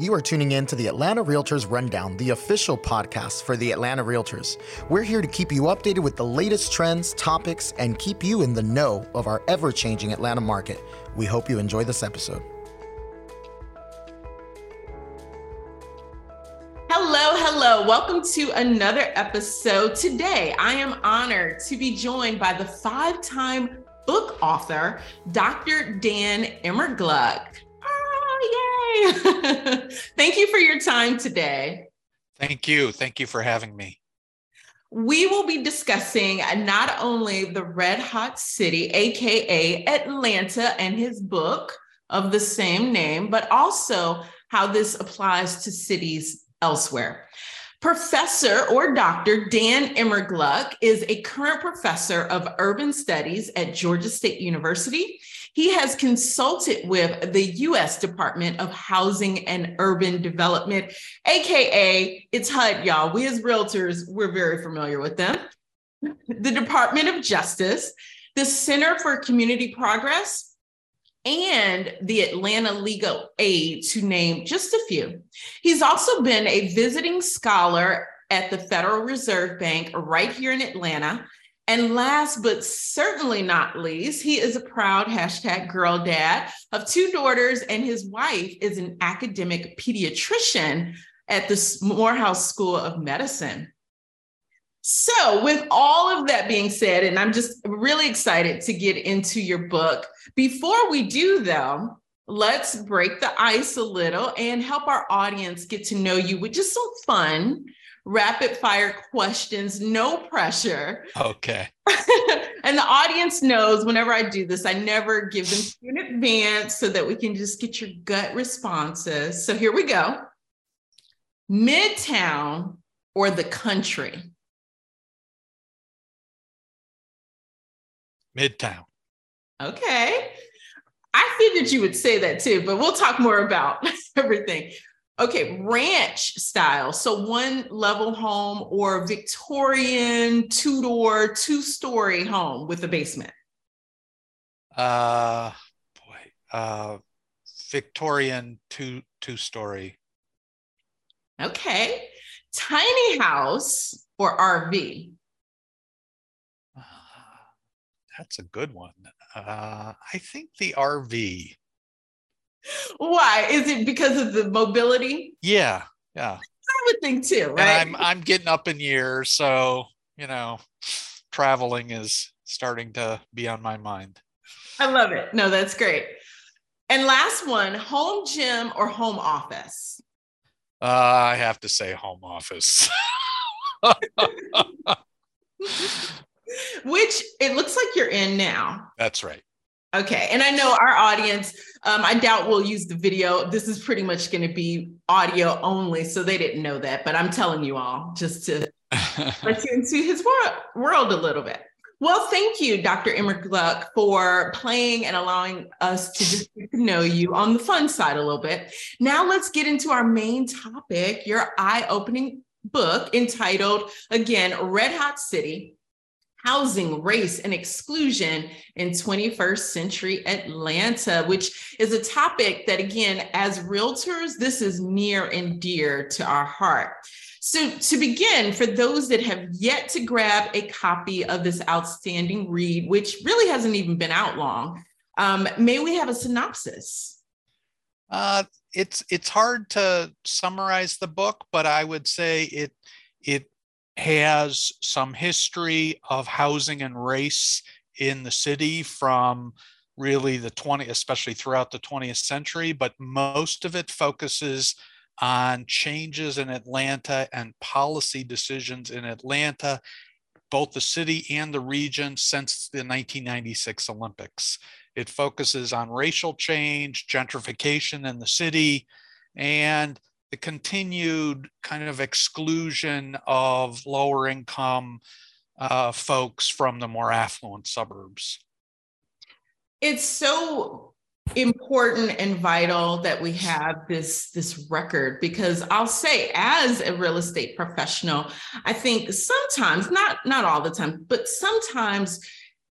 You are tuning in to the Atlanta Realtors Rundown, the official podcast for the Atlanta Realtors. We're here to keep you updated with the latest trends, topics, and keep you in the know of our ever changing Atlanta market. We hope you enjoy this episode. Hello, hello. Welcome to another episode. Today, I am honored to be joined by the five time book author, Dr. Dan Immergluck. Yay! Thank you for your time today. Thank you. Thank you for having me. We will be discussing not only the Red Hot City, AKA Atlanta, and his book of the same name, but also how this applies to cities elsewhere. Professor or Dr. Dan Immergluck is a current professor of urban studies at Georgia State University he has consulted with the U.S. Department of Housing and Urban Development, AKA it's HUD, y'all. We as realtors, we're very familiar with them. The Department of Justice, the Center for Community Progress, and the Atlanta Legal Aid, to name just a few. He's also been a visiting scholar at the Federal Reserve Bank right here in Atlanta and last but certainly not least, he is a proud hashtag girl dad of two daughters, and his wife is an academic pediatrician at the Morehouse School of Medicine. So, with all of that being said, and I'm just really excited to get into your book. Before we do, though, let's break the ice a little and help our audience get to know you with just some fun rapid fire questions, no pressure. Okay. and the audience knows whenever I do this, I never give them in advance so that we can just get your gut responses. So here we go Midtown or the country? Midtown. Okay. I figured you would say that too, but we'll talk more about everything. Okay, ranch style. So one level home or Victorian two door, two story home with a basement. Uh, boy, uh, Victorian two two story. Okay, tiny house or RV. Uh, that's a good one. Uh, I think the RV. Why? Is it because of the mobility? Yeah, yeah. I would think too, right? And I'm I'm getting up in years, so you know, traveling is starting to be on my mind. I love it. No, that's great. And last one, home gym or home office? Uh, I have to say home office. Which it looks like you're in now. That's right. Okay. And I know our audience, um, I doubt we'll use the video. This is pretty much going to be audio only. So they didn't know that, but I'm telling you all just to let you into his world, world a little bit. Well, thank you, Dr. Immergluck, for playing and allowing us to just get to know you on the fun side a little bit. Now let's get into our main topic, your eye-opening book entitled, again, Red Hot City, housing, race, and exclusion in 21st century Atlanta, which is a topic that, again, as realtors, this is near and dear to our heart. So, to begin, for those that have yet to grab a copy of this outstanding read, which really hasn't even been out long, um, may we have a synopsis? Uh, it's it's hard to summarize the book, but I would say it it has some history of housing and race in the city from really the 20 especially throughout the 20th century but most of it focuses on changes in Atlanta and policy decisions in Atlanta both the city and the region since the 1996 Olympics. It focuses on racial change gentrification in the city and the continued kind of exclusion of lower income uh, folks from the more affluent suburbs. It's so important and vital that we have this this record because I'll say as a real estate professional I think sometimes not not all the time but sometimes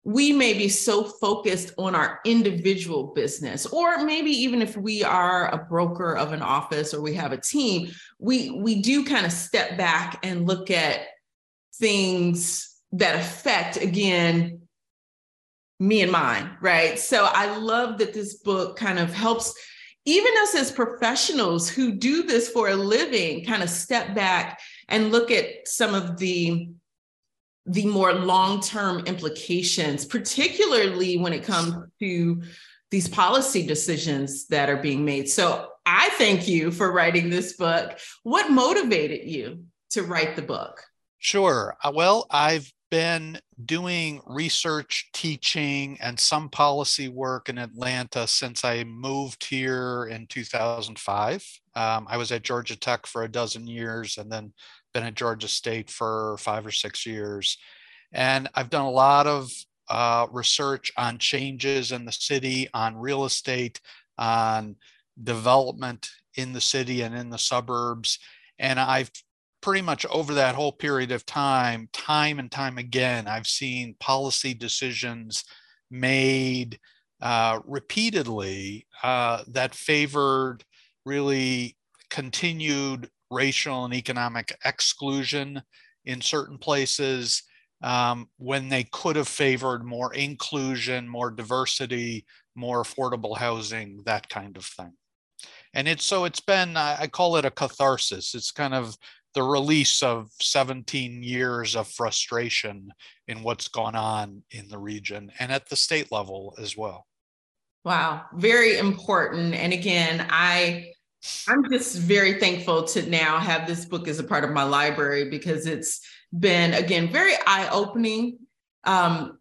we may be so focused on our individual business or maybe even if we are a broker of an office or we have a team we we do kind of step back and look at things that affect again me and mine right? So i love that this book kind of helps even us as professionals who do this for a living kind of step back and look at some of the the more long-term implications particularly when it comes to these policy decisions that are being made. So i thank you for writing this book. What motivated you to write the book? Sure. Uh, well i've been doing research, teaching, and some policy work in Atlanta since I moved here in 2005. Um, I was at Georgia Tech for a dozen years and then been at Georgia State for five or six years. And I've done a lot of uh, research on changes in the city, on real estate, on development in the city and in the suburbs. And I've pretty much over that whole period of time, time and time again, I've seen policy decisions made uh, repeatedly uh, that favored really continued racial and economic exclusion in certain places um, when they could have favored more inclusion, more diversity, more affordable housing, that kind of thing. And it's so it's been, I call it a catharsis. It's kind of the release of 17 years of frustration in what's gone on in the region and at the state level as well. Wow, very important. And again, I I'm just very thankful to now have this book as a part of my library because it's been again very eye-opening. Um,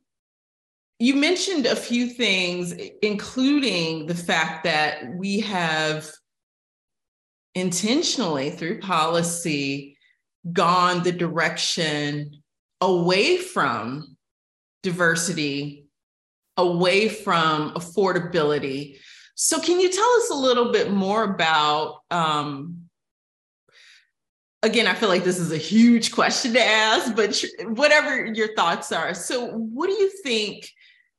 you mentioned a few things, including the fact that we have intentionally through policy gone the direction away from diversity, away from affordability. So, can you tell us a little bit more about? Um, again, I feel like this is a huge question to ask, but whatever your thoughts are. So, what do you think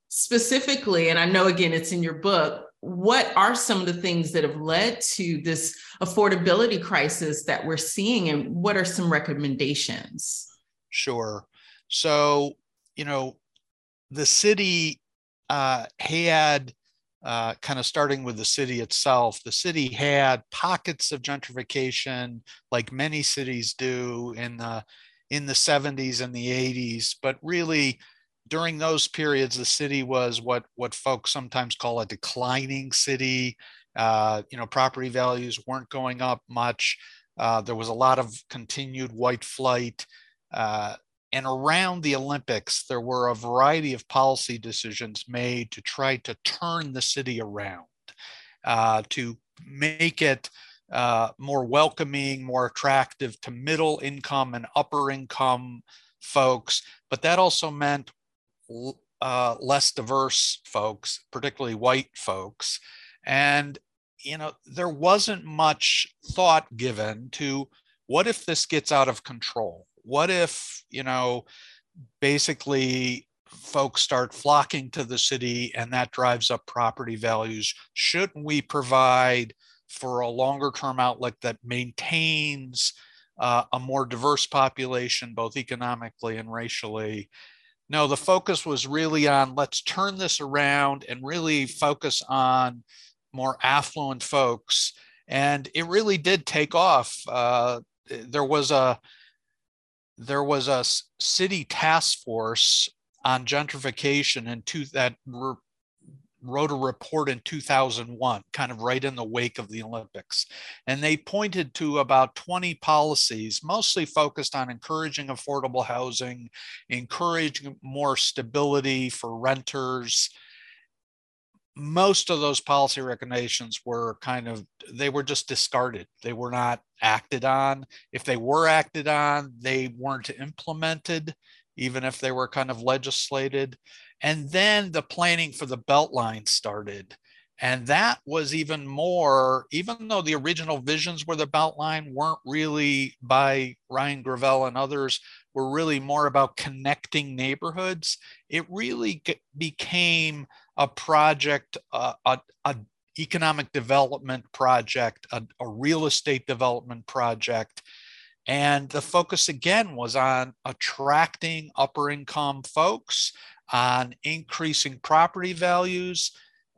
specifically? And I know, again, it's in your book what are some of the things that have led to this affordability crisis that we're seeing and what are some recommendations sure so you know the city uh, had uh, kind of starting with the city itself the city had pockets of gentrification like many cities do in the in the 70s and the 80s but really during those periods, the city was what what folks sometimes call a declining city. Uh, you know, property values weren't going up much. Uh, there was a lot of continued white flight. Uh, and around the Olympics, there were a variety of policy decisions made to try to turn the city around, uh, to make it uh, more welcoming, more attractive to middle income and upper income folks. But that also meant uh, less diverse folks, particularly white folks. And, you know, there wasn't much thought given to what if this gets out of control? What if, you know, basically folks start flocking to the city and that drives up property values? Shouldn't we provide for a longer term outlook that maintains uh, a more diverse population, both economically and racially? No, the focus was really on let's turn this around and really focus on more affluent folks. And it really did take off. Uh, there was a there was a city task force on gentrification and two that were wrote a report in 2001, kind of right in the wake of the Olympics. And they pointed to about 20 policies, mostly focused on encouraging affordable housing, encouraging more stability for renters. Most of those policy recommendations were kind of, they were just discarded. They were not acted on. If they were acted on, they weren't implemented, even if they were kind of legislated. And then the planning for the Beltline started. And that was even more, even though the original visions were the Beltline weren't really by Ryan Gravel and others, were really more about connecting neighborhoods, it really became a project, uh, a, a economic development project, a, a real estate development project. And the focus again was on attracting upper income folks, on increasing property values,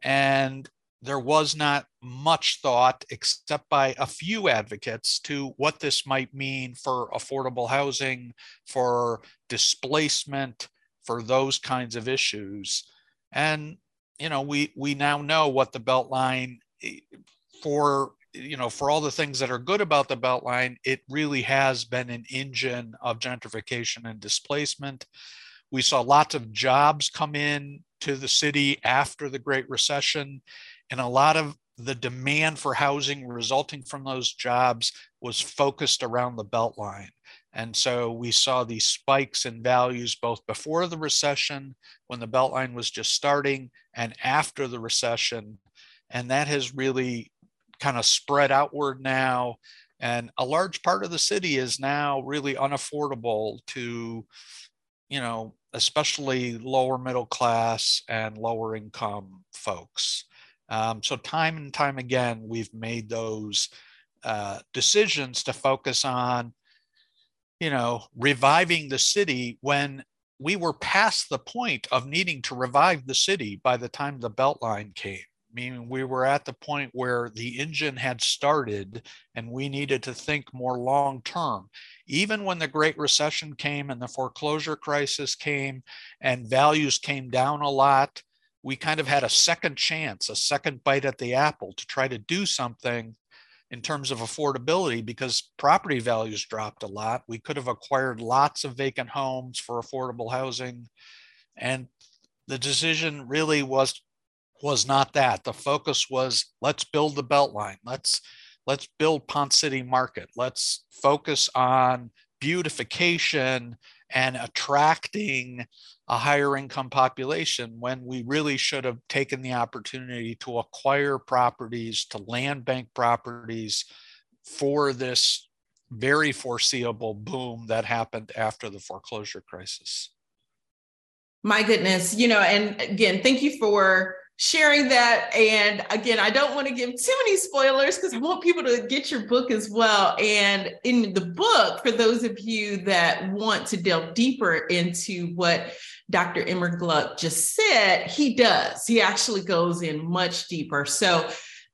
and there was not much thought, except by a few advocates, to what this might mean for affordable housing, for displacement, for those kinds of issues. And you know, we we now know what the Beltline eh, for you know for all the things that are good about the Beltline, it really has been an engine of gentrification and displacement. We saw lots of jobs come in to the city after the Great Recession, and a lot of the demand for housing resulting from those jobs was focused around the Beltline. And so we saw these spikes in values both before the recession, when the Beltline was just starting, and after the recession. And that has really kind of spread outward now. And a large part of the city is now really unaffordable to, you know, especially lower middle class and lower income folks. Um, so, time and time again, we've made those uh, decisions to focus on you know, reviving the city when we were past the point of needing to revive the city by the time the Beltline came. Meaning we were at the point where the engine had started and we needed to think more long term. Even when the Great Recession came and the foreclosure crisis came and values came down a lot, we kind of had a second chance, a second bite at the apple to try to do something in terms of affordability because property values dropped a lot. We could have acquired lots of vacant homes for affordable housing. And the decision really was was not that. The focus was let's build the Beltline. Let's let's build Ponce City Market. Let's focus on beautification and attracting a higher income population when we really should have taken the opportunity to acquire properties, to land bank properties for this very foreseeable boom that happened after the foreclosure crisis. My goodness, you know, and again, thank you for sharing that. And again, I don't want to give too many spoilers because I want people to get your book as well. And in the book, for those of you that want to delve deeper into what Dr. Immergluck just said, he does. He actually goes in much deeper. So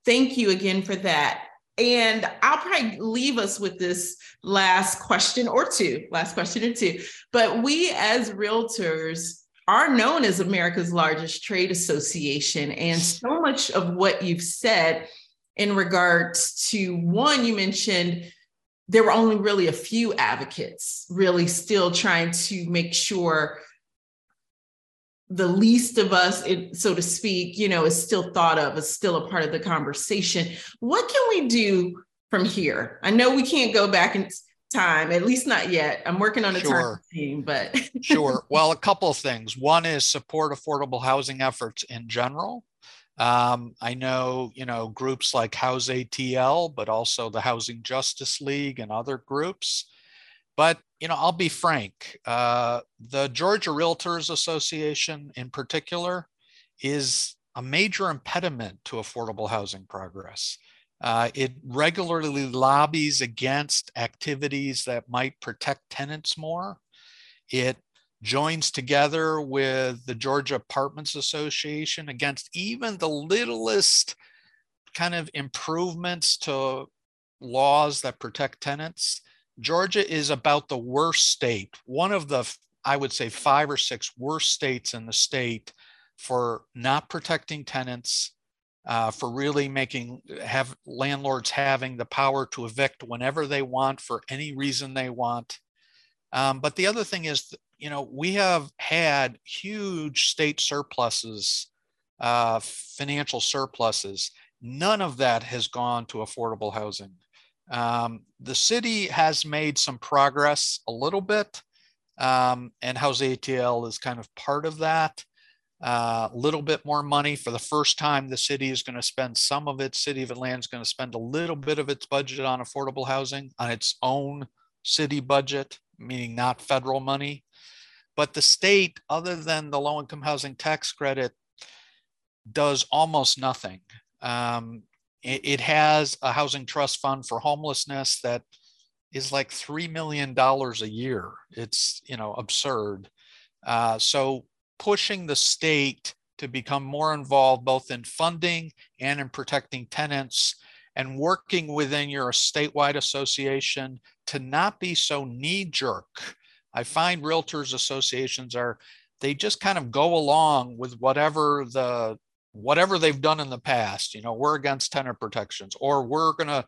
thank you again for that. And I'll probably leave us with this last question or two, last question or two. But we as realtors, are known as America's largest trade association. And so much of what you've said in regards to one, you mentioned there were only really a few advocates really still trying to make sure the least of us, so to speak, you know, is still thought of as still a part of the conversation. What can we do from here? I know we can't go back and time, at least not yet. I'm working on a sure. team, but sure. Well, a couple of things. One is support affordable housing efforts in general. Um, I know, you know, groups like House ATL, but also the Housing Justice League and other groups. But, you know, I'll be frank, uh, the Georgia Realtors Association in particular is a major impediment to affordable housing progress. Uh, it regularly lobbies against activities that might protect tenants more. It joins together with the Georgia Apartments Association against even the littlest kind of improvements to laws that protect tenants. Georgia is about the worst state, one of the, I would say, five or six worst states in the state for not protecting tenants uh, for really making have landlords having the power to evict whenever they want for any reason they want. Um, but the other thing is, you know, we have had huge state surpluses, uh, financial surpluses. None of that has gone to affordable housing. Um, the city has made some progress a little bit, um, and House ATL is kind of part of that a uh, little bit more money for the first time. The city is going to spend some of its city of Atlanta is going to spend a little bit of its budget on affordable housing on its own city budget, meaning not federal money. But the state, other than the low income housing tax credit, does almost nothing. Um, it, it, has a housing trust fund for homelessness that is like $3 million a year. It's, you know, absurd. Uh, so pushing the state to become more involved both in funding and in protecting tenants and working within your statewide association to not be so knee jerk. I find realtors associations are they just kind of go along with whatever the whatever they've done in the past. You know, we're against tenant protections or we're going to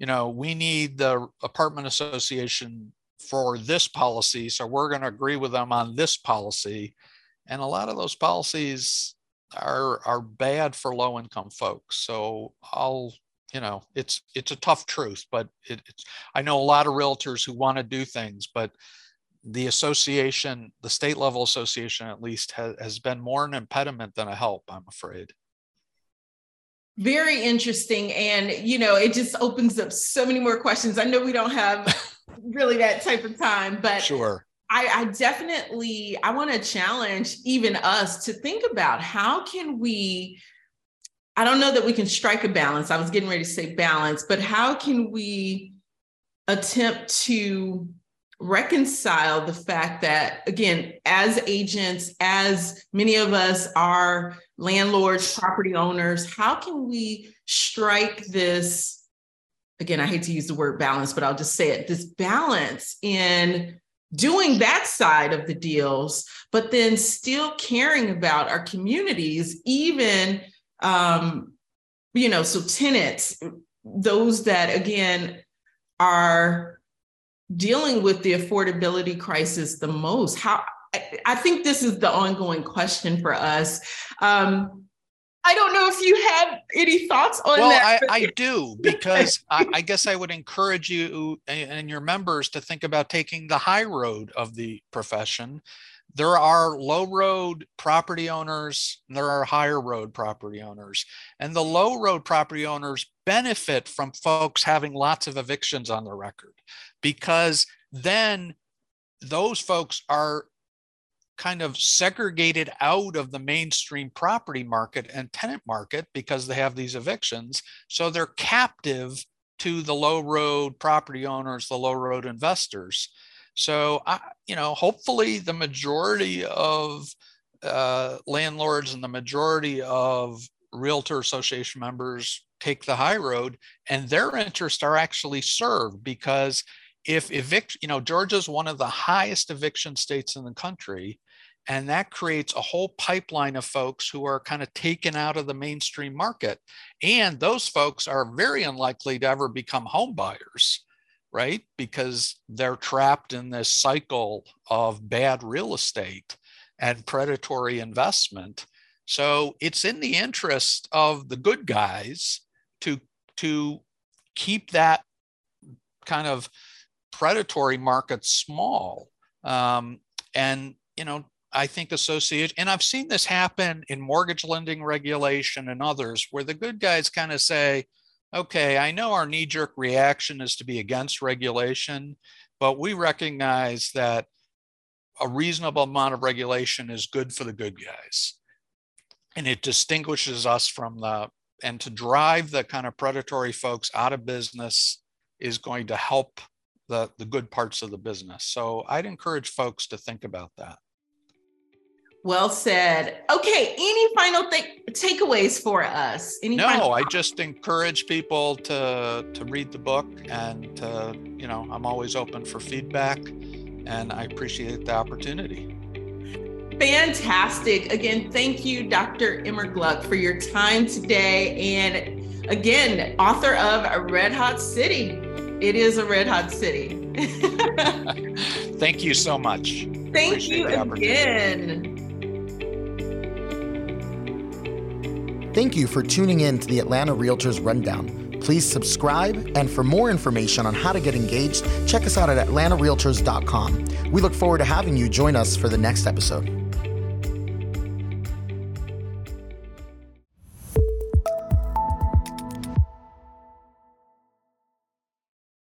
you know, we need the apartment association for this policy, so we're going to agree with them on this policy. And a lot of those policies are are bad for low income folks. So I'll you know it's it's a tough truth but it, it's i know a lot of realtors who want to do things but the association the state level association at least has, has been more an impediment than a help i'm afraid. Very interesting and you know it just opens up so many more questions. I know we don't have really that type of time but sure I, I definitely i want to challenge even us to think about how can we I don't know that we can strike a balance. I was getting ready to say balance, but how can we attempt to reconcile the fact that, again, as agents, as many of us are landlords, property owners, how can we strike this? Again, I hate to use the word balance, but I'll just say it this balance in doing that side of the deals, but then still caring about our communities, even um, you know, so tenants, those that again are dealing with the affordability crisis the most. How I, I think this is the ongoing question for us. Um, I don't know if you have any thoughts on well, that. Well, I, I, do because I, I, guess I would encourage you and your members to think about taking the high road of the profession there are low road property owners and there are higher road property owners and the low road property owners benefit from folks having lots of evictions on their record because then those folks are kind of segregated out of the mainstream property market and tenant market because they have these evictions so they're captive to the low road property owners the low road investors so, I, you know, hopefully the majority of uh, landlords and the majority of realtor association members take the high road and their interests are actually served because if evict, you know, Georgia's one of the highest eviction states in the country. And that creates a whole pipeline of folks who are kind of taken out of the mainstream market. And those folks are very unlikely to ever become home buyers right? Because they're trapped in this cycle of bad real estate and predatory investment. So it's in the interest of the good guys to, to keep that kind of predatory market small. Um, and, you know, I think associate, and I've seen this happen in mortgage lending regulation and others where the good guys kind of say, okay, I know our knee jerk reaction is to be against regulation, but we recognize that a reasonable amount of regulation is good for the good guys. And it distinguishes us from the, and to drive the kind of predatory folks out of business is going to help the, the good parts of the business. So I'd encourage folks to think about that. Well said. Okay, any final th- takeaways for us? Any no, final- I just encourage people to to read the book and to, you know, I'm always open for feedback and I appreciate the opportunity. Fantastic. Again, thank you, Dr. Immergluck, for your time today. And again, author of A Red Hot City. It is a red hot city. thank you so much. Thank appreciate you again. Thank you for tuning in to the Atlanta Realtors Rundown. Please subscribe, and for more information on how to get engaged, check us out at atlantarealtors.com. We look forward to having you join us for the next episode.